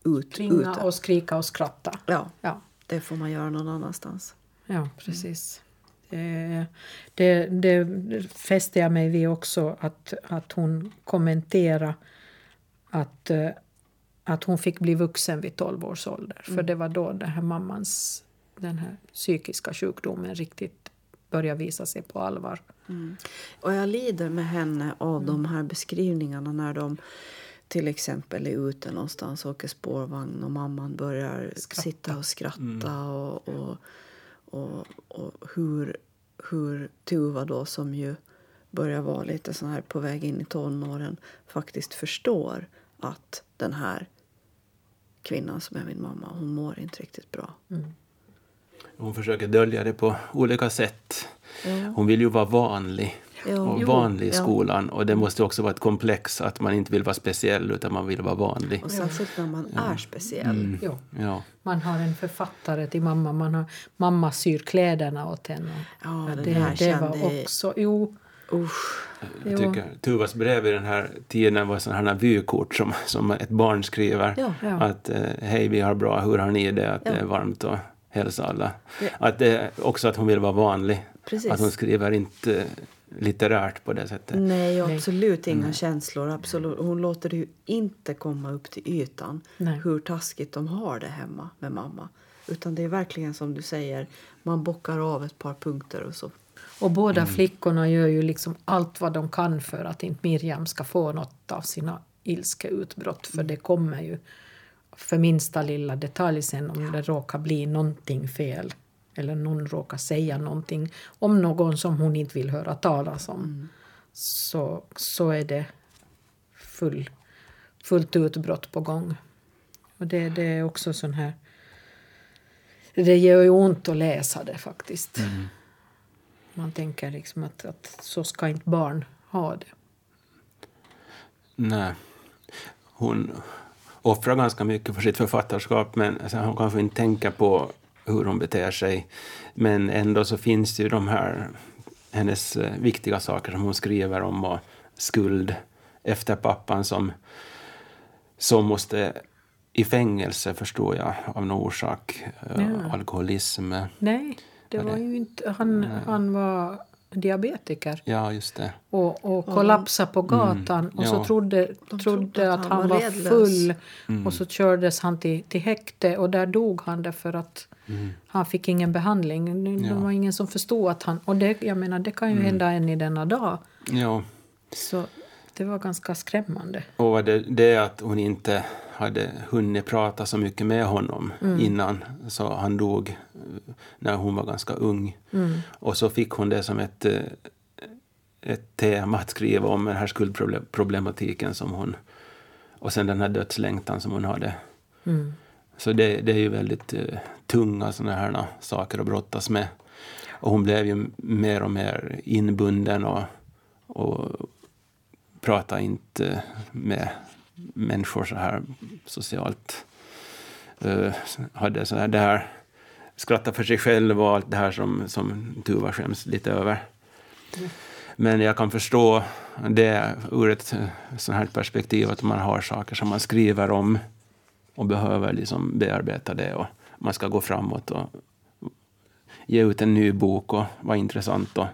ut. Ringa ute. och skrika och skratta. Ja, Ja, det får man göra någon annanstans. ja precis. Det, det, det fäste jag mig vid också, att, att hon kommenterade att, eh, att hon fick bli vuxen vid 12 års ålder. För det var då den här mammans den här psykiska sjukdomen riktigt började visa sig på allvar. Och jag lider med henne av de här beskrivningarna när de till exempel är ute någonstans och åker spårvagn och mamman börjar Skratta. sitta och skratta och, och, och, och hur, hur Tuva då som ju börjar vara lite så här på väg in i tonåren faktiskt förstår att den här kvinnan som är min mamma, hon mår inte riktigt bra. Hon försöker dölja det på olika sätt. Ja. Hon vill ju vara vanlig. Ja. och Jo, vanlig i ja. skolan. Och det måste också vara ett komplex att man inte vill vara speciell utan man vill vara vanlig. Och särskilt när man är speciell. Jo. Ja. Man har en författare till mamma, man har, mamma syr kläderna åt henne. Ja, den det, här det kände var också... Jo, Usch. Jag Jo. tycker Tuvas brev i den här tiden var sådana här vykort som, som ett barn skriver. Ja. Ja. Att eh, hej, vi har bra, hur har ni det? Att Ja. det är varmt och hälsa alla. Ja. Att det, också att hon vill vara vanlig. Precis. Att hon skriver inte litterärt på det sättet. Nej, och Nej. absolut inga känslor. Absolut. Hon låter det ju inte komma upp till ytan Nej. hur taskigt de har det hemma med mamma. Utan det är verkligen som du säger, man bockar av ett par punkter och så. Och båda Mm. flickorna gör ju liksom allt vad de kan för att inte Miriam ska få något av sina ilskeutbrott. För det kommer ju för minsta lilla detalj sen om det råkar bli någonting fel. Eller någon råkar säga någonting om någon som hon inte vill höra talas om. Så, så är det full, fullt utbrott på gång. Och det, det är också sån här... Det gör ju ont att läsa det faktiskt. Man tänker liksom att, att så ska inte barn ha det. Nej. Hon offrar ganska mycket för sitt författarskap men alltså, hon kanske inte tänker på hur hon beter sig. Men ändå så finns det ju de här hennes eh, viktiga saker som hon skriver om och skuld efter pappan som, som måste i fängelse, förstår jag, av någon orsak. Eh, Ja. Alkoholism. Nej, det var det- ju inte... Han, han var diabetiker Ja, just det. och, och kollapsade på gatan. Och så ja. trodde, De trodde att han, var redlös. full. Och så kördes han till, till häkte och där dog han därför att han fick ingen behandling. Det Ja. var ingen som förstod att han... Och det, jag menar, det kan ju hända än i denna dag. Ja. Så det var ganska skrämmande. Och var det, det att hon inte hade hunnit prata så mycket med honom innan, så han dog eh, när hon var ganska ung. Och så fick hon det som ett, eh, ett tema att skriva om den här skuldproblematiken som hon... Och sen den här dödslängtan som hon hade. Mm. Så det, det är ju väldigt eh, tunga såna här saker att brottas med. Och hon blev ju mer och mer inbunden och, och pratade inte med människor så här socialt. Uh, hade så här, det här skratta för sig själv och allt det här som, som Tuva skäms lite över. Men jag kan förstå det ur ett eh, sånt här perspektiv att man har saker som man skriver om och behöver liksom bearbeta det och man ska gå framåt och ge ut en ny bok och vara intressant och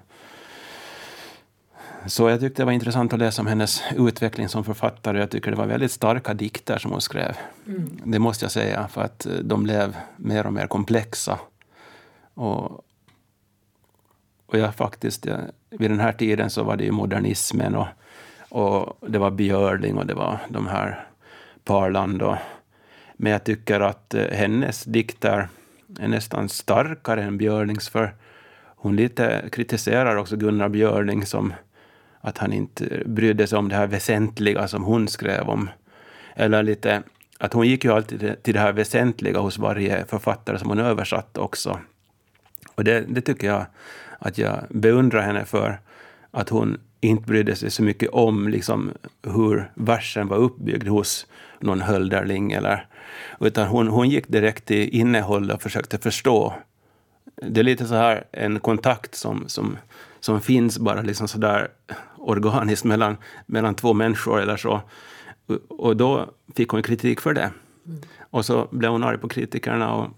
Så jag tyckte det var intressant att läsa om hennes utveckling som författare. Jag tycker det var väldigt starka dikter som hon skrev. Mm. Det måste jag säga, för att de blev mer och mer komplexa. Och, och jag faktiskt, jag, vid den här tiden så var det ju modernismen och, och det var Björling och det var de här Parland. Och, men jag tycker att eh, hennes dikter är nästan starkare än Björlings för hon lite kritiserar också Gunnar Björling som att han inte brydde sig om det här väsentliga som hon skrev om. Eller lite att hon gick ju alltid till det här väsentliga hos varje författare som hon översatte också. Och det, det tycker jag att jag beundrar henne för. Att hon inte brydde sig så mycket om liksom, hur versen var uppbyggd hos någon Hölderling. Eller, utan hon, hon gick direkt till innehållet och försökte förstå. Det är lite så här en kontakt som, som, som finns bara liksom så där organiskt mellan, mellan två människor eller så. Och då fick hon kritik för det. Mm. Och så blev hon arg på kritikerna och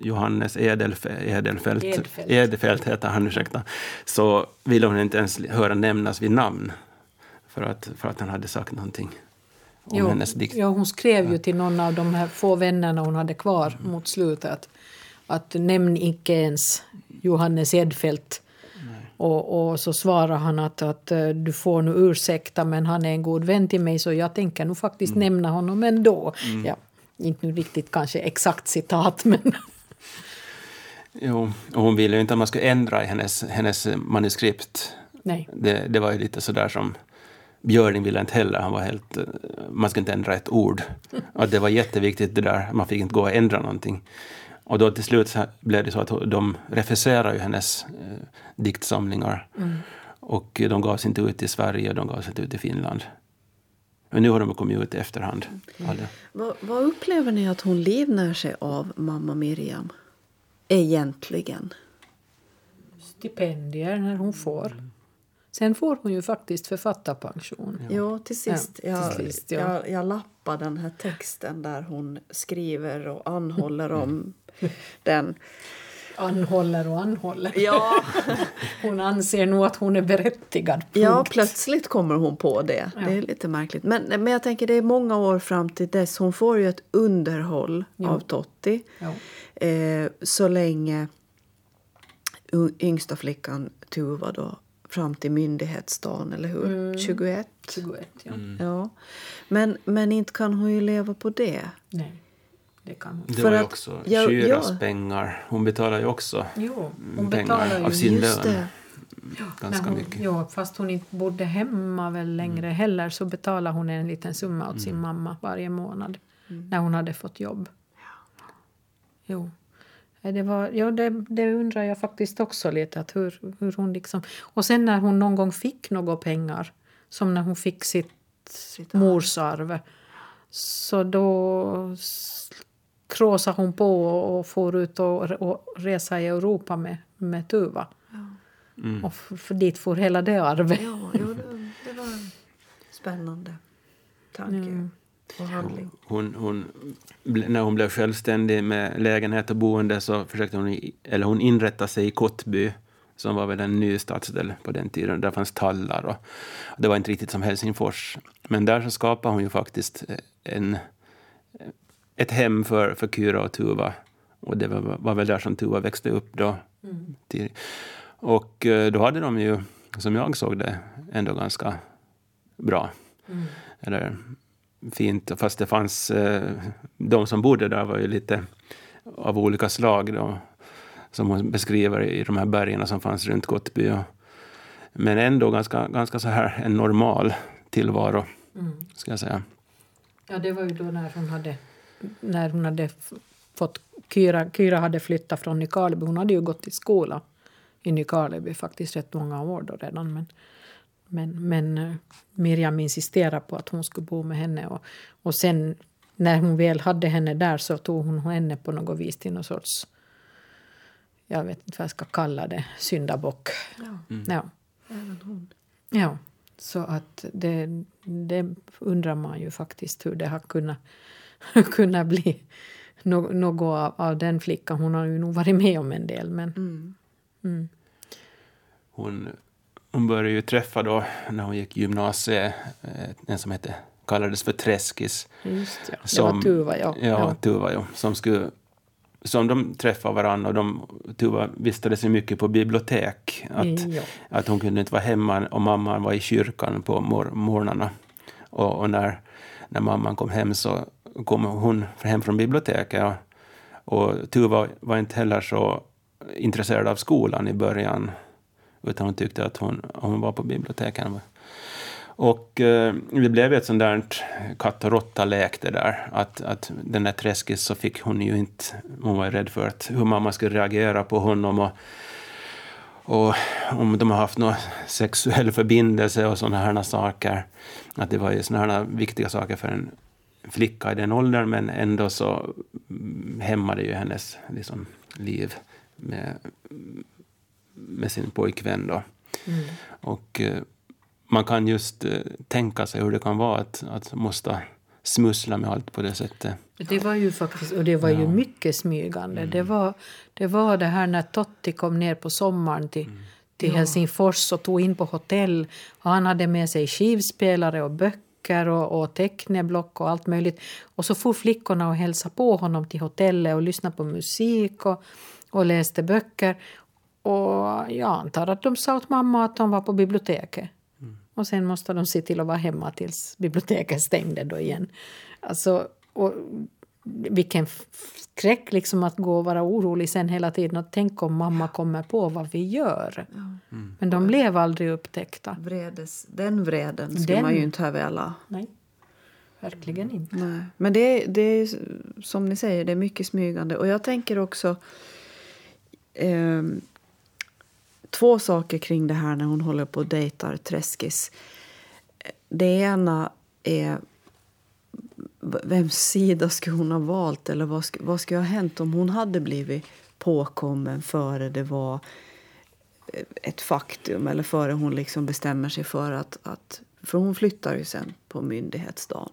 Johannes Edelfe, Edelfelt. Edfelt heter han, ursäkta, så ville hon inte ens höra nämnas vid namn för att, för att han hade sagt någonting om jo, hennes dikt. Ja, hon skrev ju till någon av de här få vännerna hon hade kvar mm. mot slutet att, att nämn inte ens Johannes Edfelt. Och, och, så svarar han att, att eh, du får nu ursäkta men han är en god vän till mig så jag tänker nog faktiskt mm. nämna honom ändå. Mm. Ja, inte nu riktigt kanske exakt citat men Jo, och hon ville ju inte att man skulle ändra i hennes, hennes manuskript. Nej. Det, det var ju lite sådär som Björling ville inte heller. Han var helt, man skulle inte ändra ett ord. Och det var jätteviktigt det där, man fick inte gå och ändra någonting. Och då till slut blev det så att de refuserade ju hennes eh, diktsamlingar. Mm. Och de gavs inte ut i Sverige, de gavs inte ut i Finland. Men nu har de kommit ut i efterhand. Mm. Vad, vad, upplever ni att hon livnär sig av, mamma Miriam? Egentligen? Stipendier när hon får. Sen får hon ju faktiskt författarpension. Ja, jo, till sist. Ja, till sist ja. jag, jag lappar den här texten där hon skriver och anhåller om den. Anhåller och anhåller. Ja. hon anser nog att hon är berättigad. Punkt. Ja, plötsligt kommer hon på det. Ja. Det är lite märkligt. Men, men jag tänker det är många år fram till dess. Hon får ju ett underhåll ja. av Totti. Ja eh, så länge yngsta flickan Tuva då fram till myndighetsdagen, eller hur? Mm. 21? 21 ja. Mm. ja. Men, men inte kan hon ju leva på det. Nej, det kan hon. Det var ju också Kyras ja. pengar. Hon betalar ju också jo, hon pengar av sin lön. Det. Ganska hon, mycket. Ja, fast hon inte bodde hemma väl längre mm. heller så betalade hon en liten summa åt mm. sin mamma varje månad mm. när hon hade fått jobb. Jo. Det, var, ja, det, det undrar jag faktiskt också lite. Att hur, hur hon liksom, och sen när hon någon gång fick några pengar, som när hon fick sitt, sitt morsarv, så då kråsade hon på och for ut och, och resa i Europa med, med Tuva. Ja. Mm. Och för dit for hela det arvet. Ja, ja det, det var en spännande tanke. Hon, hon, när hon blev självständig med lägenhet och boende så försökte hon, eller hon inrätta sig i Kottby som var väl en ny stadsdel på den tiden. Där fanns tallar och, och det var inte riktigt som Helsingfors. Men där så skapade hon ju faktiskt en, ett hem för, för Kyra och Tuva. Och det var, var väl där som Tuva växte upp då. Mm. Till, och eh, då hade de ju, som jag såg det, ändå ganska bra. Mm. Eller fint, fast det fanns... Eh, de som bodde där var ju lite av olika slag då, som hon beskriver i de här bergen som fanns runt Gottby. Och, men ändå ganska, ganska så här en normal tillvaro, mm. ska jag säga. Ja, det var ju då när hon hade, när hon hade fått... Kyra, Kyra hade flyttat från Nykarleby. Hon hade ju gått i skola i Nykarleby faktiskt rätt många år då redan. Men, men, men eh, Miriam insisterade på att hon skulle bo med henne. Och, och sen när hon väl hade henne där så tog hon henne på något vis till någon sorts, jag vet inte vad jag ska kalla det, syndabock. Ja. Mm. ja. Även hon. Ja, så att det, det undrar man ju faktiskt hur det har kunnat, kunnat bli något av, av den flickan. Hon har ju nog varit med om en del men... Mm. Mm. Hon hon började ju träffa då när hon gick gymnasiet eh, en som hette, kallades för Träskis. Just ja. Det Som- var Tuva, ja. Ja, Tuva, ja, som skulle som de träffade varandra och de, Tuva vistades ju mycket på bibliotek. Att, Ja. att hon kunde inte vara hemma och mamman var i kyrkan på mor morgnarna. Och, och när, när mamman kom hem så kom hon hem från biblioteket. Och, och Tuva var inte heller så intresserad av skolan i början. Utan hon tyckte att hon, hon var på biblioteket. Och eh, det blev ett sånt där katt och råtta-lek det där. Att, att den där träskis så fick hon ju inte... Hon var ju rädd för att, hur mamma skulle reagera på honom. Och, och om de har haft någon sexuell förbindelse och sådana här saker. Att det var ju sådana här viktiga saker för en flicka i den åldern. Men ändå så hämmade ju hennes liksom, liv med, med sin pojkvän. Då. Mm. Och eh, man kan just eh, tänka sig hur det kan vara att, att måste smussla med allt på det sättet. Det var ju faktiskt, och det var ju mycket smygande. Det, var, det var det här när Totti kom ner på sommaren till, till Helsingfors och tog in på hotell. Och han hade med sig skivspelare och böcker och, och teckneblock och allt möjligt. Och så for flickorna och hälsade på honom till hotellet och lyssnade på musik och, och läste böcker. Och jag antar att de sa åt mamma att de var på biblioteket. Och sen måste de se till att vara hemma tills biblioteket stängde då igen. Alltså, och vilken skräck liksom att gå och vara orolig sen hela tiden. Och tänk om mamma kommer på vad vi gör. Men de blev aldrig upptäckta. Vredes, den vreden skulle Den- man ju inte ha velat. Nej, verkligen inte. Nej. Men det, är- det är som ni säger, det är mycket smygande. Och jag tänker också ehm, två saker kring det här när hon håller på och dejtar Träskis. Det ena är vems sida skulle hon ha valt eller vad, sk- vad skulle ha hänt om hon hade blivit påkommen före det var ett faktum eller före hon liksom bestämmer sig för att, att för hon flyttar ju sen på myndighetsdagen.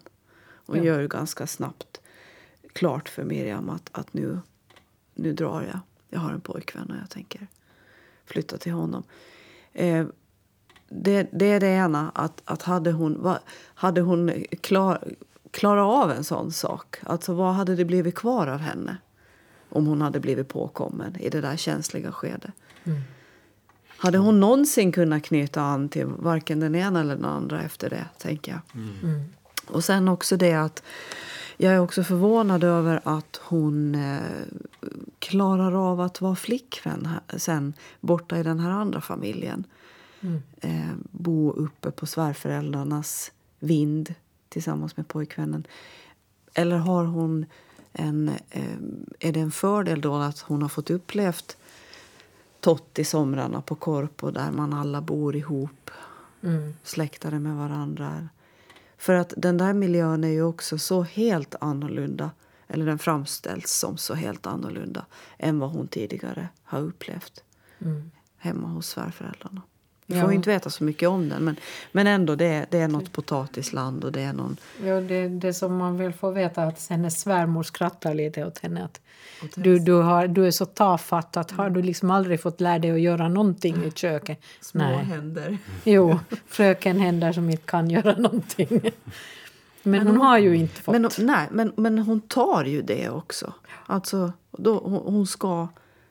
Hon Ja. gör ju ganska snabbt klart för Miriam att, att nu, nu drar jag. Jag har en pojkvän och jag tänker flytta till honom. Eh, det, det är det ena. Att, att hade hon, va, hade hon klar, klarat av en sån sak? Alltså vad hade det blivit kvar av henne? Om hon hade blivit påkommen i det där känsliga skedet. Hade hon någonsin kunnat knyta an till varken den ena eller den andra efter det, tänker jag. Och sen också det att jag är också förvånad över att hon eh, klarar av att vara flickvän sen borta i den här andra familjen. Eh, bo uppe på svärföräldrarnas vind tillsammans med pojkvännen. Eller har hon en, eh, är det en fördel då att hon har fått upplevt Totti-somrarna på Korpo där man alla bor ihop, Mm. släktare med varandra. För att den där miljön är ju också så helt annorlunda, eller den framställs som så helt annorlunda än vad hon tidigare har upplevt Mm. hemma hos svärföräldrarna. Vi Ja. får ju inte veta så mycket om den, men, men ändå det, är- det är något potatisland och det är någon... Ja, det, det som man väl får veta är att hennes svärmor skrattar lite åt henne. Att du, du, har, du är så tafatt att har du liksom aldrig fått lära dig att göra någonting i köket? Nej. händer. Jo, fröken händer som inte kan göra någonting. Men, hon, har ju inte fått. Men, nej, men, men hon tar ju det också. Alltså, då, hon, hon ska...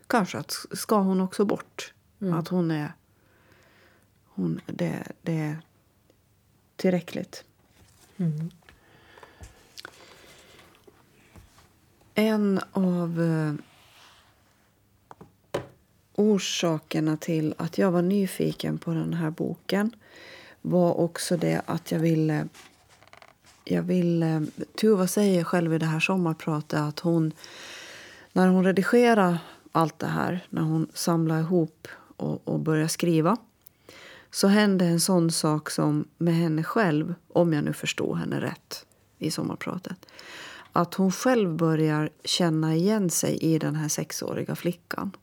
Kanske att ska hon också bort. Att hon är... Hon, det, det är tillräckligt. Mm. En av eh, orsakerna till att jag var nyfiken på den här boken var också det att jag ville... Jag ville Tuva säger själv i det här sommarpratet att hon när hon redigerade allt det här, när hon samlade ihop och, och började skriva så hände en sån sak som med henne själv, om jag nu förstod henne rätt i sommarpratet att hon själv börjar känna igen sig i den här sexåriga flickan.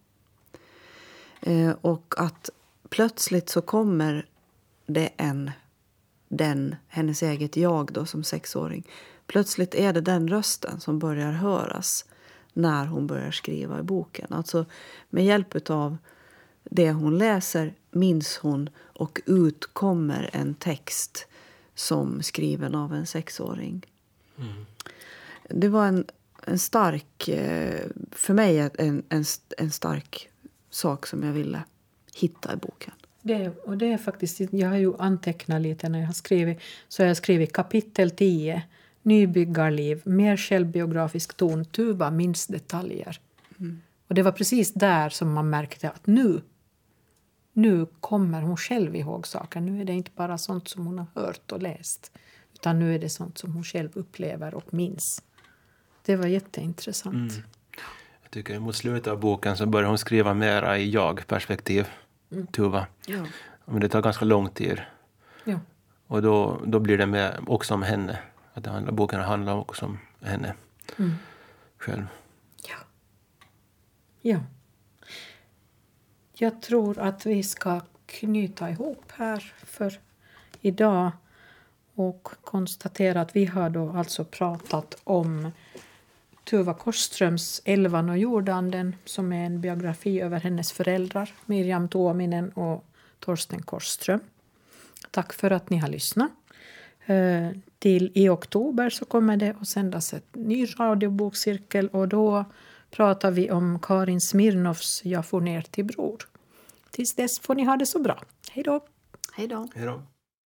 Eh, och att plötsligt så kommer det en, den, hennes eget jag då som sexåring. Plötsligt är det den rösten som börjar höras när hon börjar skriva i boken. Alltså med hjälp av det hon läser minns hon och utkommer en text som skriven av en sexåring. Det var en, en stark, eh, för mig en, en, en stark sak som jag ville hitta i boken. Det, och det är faktiskt, jag har ju antecknat lite när jag har skrivit. Så jag har skrivit kapitel 10, Nybyggarliv, mer självbiografisk ton, Tuva minns detaljer. Och det var precis där som man märkte att nu, nu kommer hon själv ihåg saker. Nu är det inte bara sånt som hon har hört och läst. Utan nu är det sånt som hon själv upplever och minns. Det var jätteintressant. Jag tycker mot slutet av boken så börjar hon skriva mera i jag-perspektiv, Tuva. Ja. Men det tar ganska lång tid. Ja. Och då, då blir det med också om henne. Att det handlar, boken handlar också om henne själv. Ja. ja. Jag tror att vi ska knyta ihop här för idag och konstatera att vi har då alltså pratat om Tuva Korsströms Elvan och jordanden som är en biografi över hennes föräldrar Miriam Tuominen och Torsten Korsström. Tack för att ni har lyssnat. Eh, till i oktober så kommer det att sändas ett ny radiobokcirkel och då pratar vi om Karin Smirnoffs Jag får ner till bror. Tills dess får ni ha det så bra. Hej då! Hej då. Hej då.